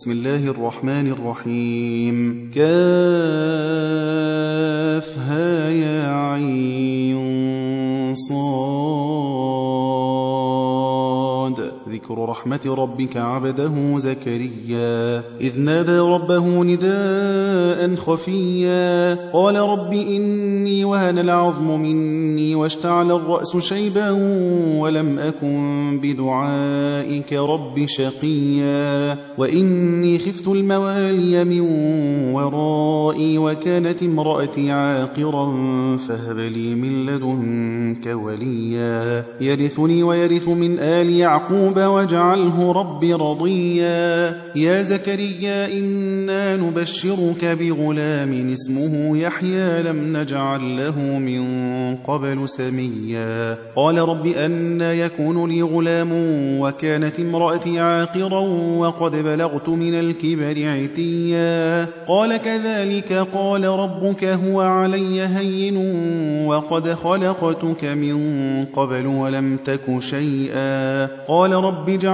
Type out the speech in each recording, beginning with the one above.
بسم الله الرحمن الرحيم. كافها رحمة ربك عبده زكريا. إذ نادى ربه نداء خفيا. قال رب إني وهن العظم مني واشتعل الرأس شيبا ولم أكن بدعائك رب شقيا. وإني خفت الموالي من ورائي وكانت امرأتي عاقرا فهب لي من لدنك وليا. يرثني ويرث من آل يعقوب واجعله رب رضيا. يا زكريا إنا نبشرك بغلام اسمه يحيى لم نجعل له من قبل سميا. قال رب أنا يكون لي غلام وكانت امرأتي عاقرا وقد بلغت من الكبر عتيا. قال كذلك قال ربك هو علي هين وقد خلقتك من قبل ولم تك شيئا. قال رب اجعل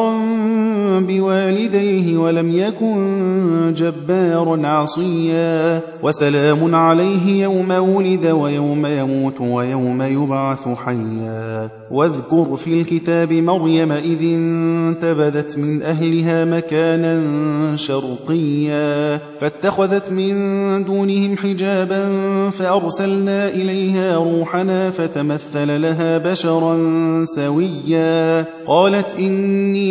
بوالديه ولم يكن جبارا عصيا وسلام عليه يوم ولد ويوم يموت ويوم يبعث حيا واذكر في الكتاب مريم إذ انتبذت من أهلها مكانا شرقيا فاتخذت من دونهم حجابا فأرسلنا إليها روحنا فتمثل لها بشرا سويا قالت إني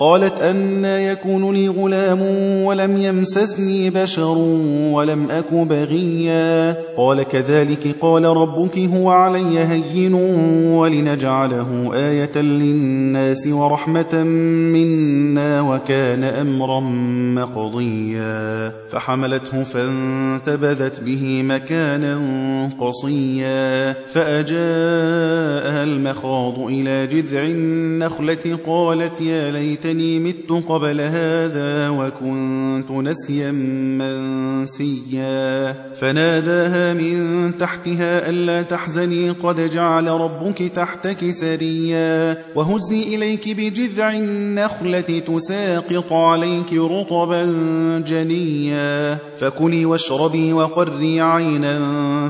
قالت أنا يكون لي غلام ولم يمسسني بشر ولم أك بغيا. قال كذلك قال ربك هو علي هين ولنجعله آية للناس ورحمة منا وكان أمرا مقضيا. فحملته فانتبذت به مكانا قصيا. فأجاءها المخاض إلى جذع النخلة قالت يا ليتني مت قبل هذا وكنت نسيا منسيا. فناداها من تحتها ألا تحزني قد جعل ربك تحتك سريا. وهزي إليك بجذع النخلة تساقط عليك رطبا جنيا. فكلي واشربي وقري عينا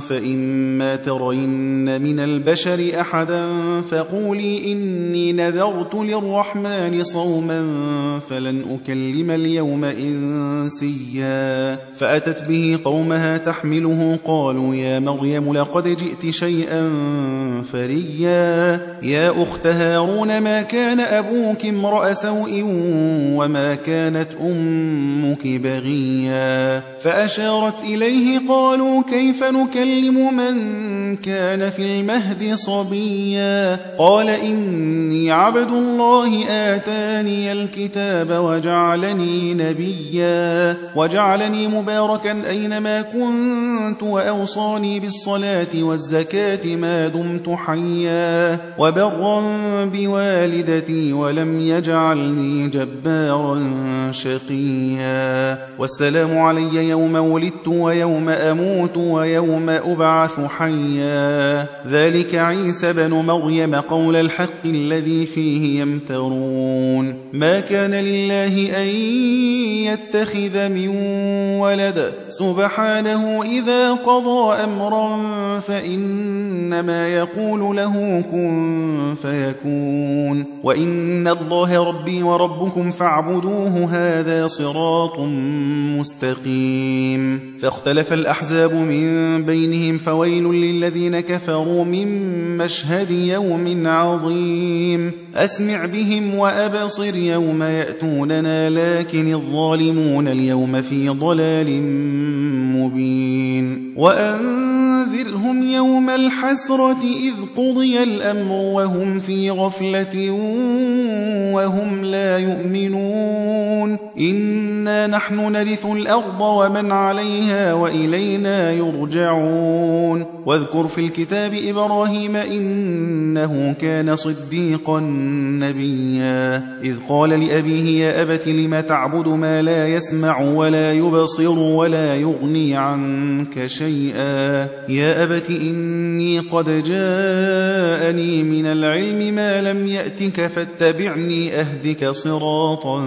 فإما ترين من البشر أحدا فقولي إني نذرت للرحمن صوما. فلن أكلم اليوم إنسيا. فأتت به قومها تحمله قالوا يا مريم لقد جئت شيئا فريا. يا أخت هارون ما كان أبوك امرأ سوء وما كانت أمك بغيا؟ فأشارت إليه قالوا كيف نكلم من كان في المهد صبيا؟ قال إني عبد الله آتاني الكتاب وجعلني نبيا وجعلني مباركا أينما كنت وأوصاني بالصلاة والزكاة ما دمت حيا وبرا بوالدتي ولم يجعلني جبارا شقيا والسلام علي يوم ولدت ويوم أموت ويوم أبعث حيا ذلك عيسى بن مريم قول الحق الذي فيه يمترون ما كان لله أن يتخذ من ولد. سبحانه إذا قضى أمرا فإنما يقول له كن فيكون. وإن الله ربي وربكم فاعبدوه هذا صراط مستقيم. فاختلف الأحزاب من بينهم فويل للذين كفروا من مشهد يوم عظيم. أسمع بهم وأبصر يوم يأتوننا لكن الظالمون اليوم في ضلال مبين. وأنذرهم يوم الحسرة إذ قضي الأمر وهم في غفلة وهم لا يؤمنون. إنا نحن نرث الأرض ومن عليها وإلينا يرجعون. واذكر في الكتاب إبراهيم إنه كان صديقا نبيا. إذ قال لأبيه يا أبت لم تعبد ما لا يسمع ولا يبصر ولا يغني عنك شيئا. يا أبت إني قد جاءني من العلم ما لم يأتك فاتبعني أهدك صراطا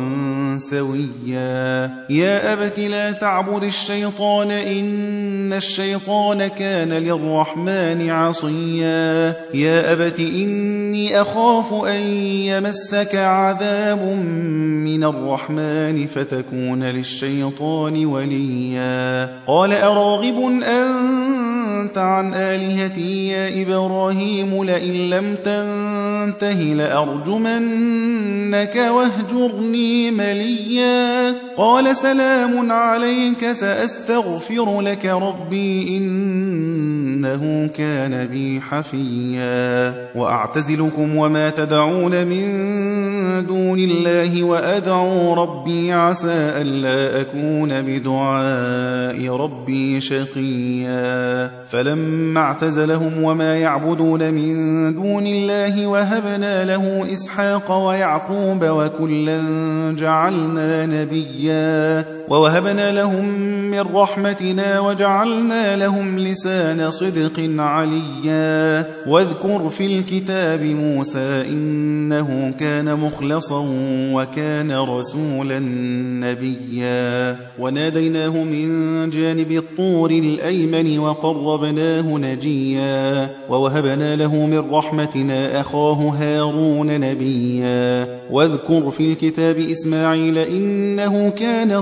سويا. يا أبت لا تعبد الشيطان إن الشيطان كان للرحمن عصيا. يا أبت إني أخاف أن يمسك عذاب من الرحمن فتكون للشيطان وليا. قال أراغب أنت عن آلهتي يا إبراهيم لئن لم تنته لأرجمنك واهجرني مليا. قال سلام عليك سأستغفر لك ربي إنه كان بي حفيا. وأعتزلكم وما تدعون من دون الله وأدعو ربي عسى ألا أكون بدعاء ربي شقيا. فلما اعتزلهم وما يعبدون من دون الله وهبنا له إسحاق ويعقوب وكلا جعلنا نبيا ووهبنا لهم من رحمتنا وجعلنا لهم لسان صدق عليا. واذكر في الكتاب موسى إنه كان مخلصا وكان رسولا نبيا. وناديناه من جانب الطور الأيمن وقربناه نجيا. ووهبنا له من رحمتنا أخاه هارون نبيا. واذكر في الكتاب إسماعيل إنه كان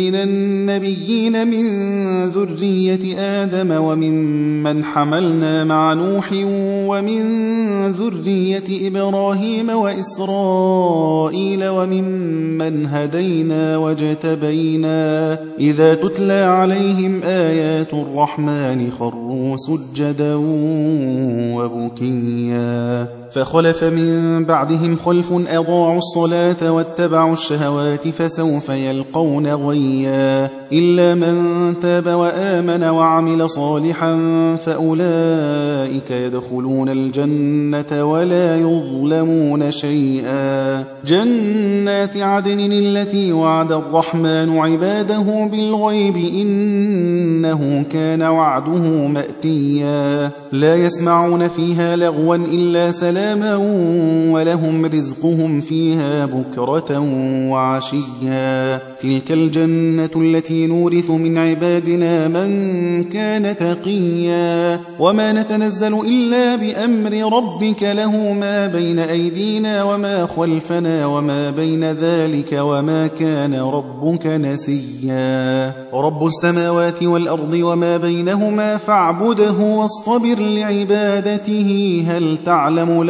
من النبيين من ذرية آدم وممن حملنا مع نوح ومن ذرية إبراهيم وإسرائيل وممن هدينا واجتبينا إذا تتلى عليهم آيات الرحمن خروا سجدا وبكيا فخلف من بعدهم خلف أضاعوا الصلاة واتبعوا الشهوات فسوف يلقون غيا إلا من تاب وآمن وعمل صالحا فأولئك يدخلون الجنة ولا يظلمون شيئا. جنات عدن التي وعد الرحمن عباده بالغيب إنه كان وعده مأتيا. لا يسمعون فيها لغوا إلا سلاما ولهم رزقهم فيها بكرة وعشيا. تلك الجنة التي نورث من عبادنا من كان تقيا. وما نتنزل إلا بأمر ربك له ما بين أيدينا وما خلفنا وما بين ذلك وما كان ربك نسيا. رب السماوات والأرض وما بينهما فاعبده واصطبر لعبادته. هل تعلم له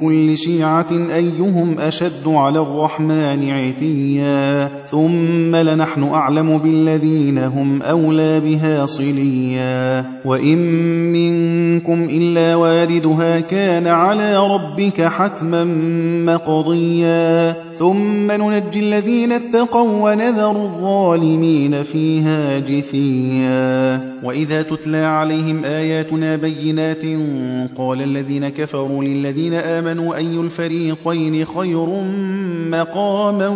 كل شيعة أيهم هم أشد على الرحمن عتيا. ثم لنحن أعلم بالذين هم أولى بها صليا. وإن منكم إلا واردها كان على ربك حتما مقضيا. ثم ننجي الذين اتقوا ونذر الظالمين فيها جثيا. وإذا تتلى عليهم آياتنا بينات قال الذين كفروا للذين آمنوا أي الفريقين خير مقاما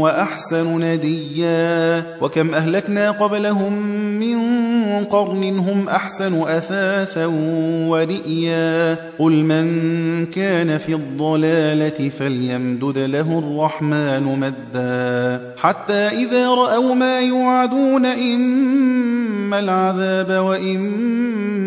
وأحسن نديا وكم أهلكنا قبلهم من قرن هم أحسن أثاثا ورئيا قل من كان في الضلالة فليمدد له الرحمن مدا حتى إذا رأوا ما يوعدون إما العذاب وإما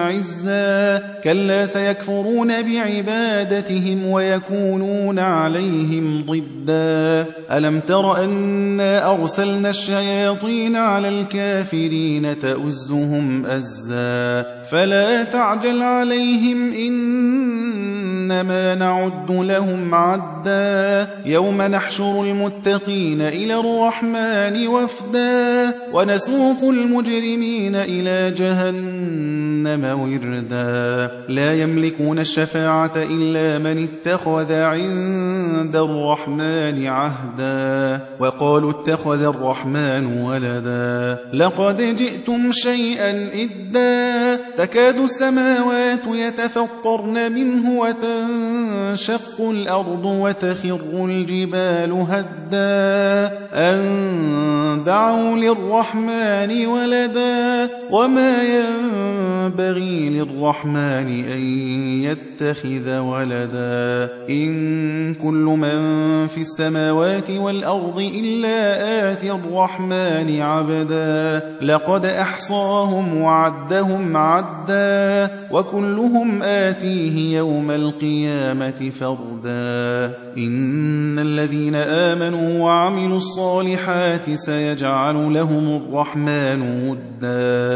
عزا كلا سيكفرون بعبادتهم ويكونون عليهم ضدا. ألم تر أنا أرسلنا الشياطين على الكافرين تؤزهم أزا؟ فلا تعجل عليهم إنما نعد لهم عدا يوم نحشر المتقين إلى الرحمن وفدا ونسوق المجرمين إلى جهنم وردا. لا يملكون الشفاعة إلا من اتخذ عند الرحمن عهدا وقالوا اتخذ الرحمن ولدا. لقد جئتم شيئا إدا تكاد السماوات يتفطرن منه وتنشق الأرض وتخر الجبال هدا. أن دعوا للرحمن ولدا. وما ينبغي للرحمن أن يتخذ ولدا إن كل من في السماوات والأرض إلا آتي الرحمن عبدا لقد أحصاهم وعدهم عدا وكلهم آتيه يوم القيامة فردا إن الذين آمنوا وعملوا الصالحات سيجعل لهم الرحمن ودا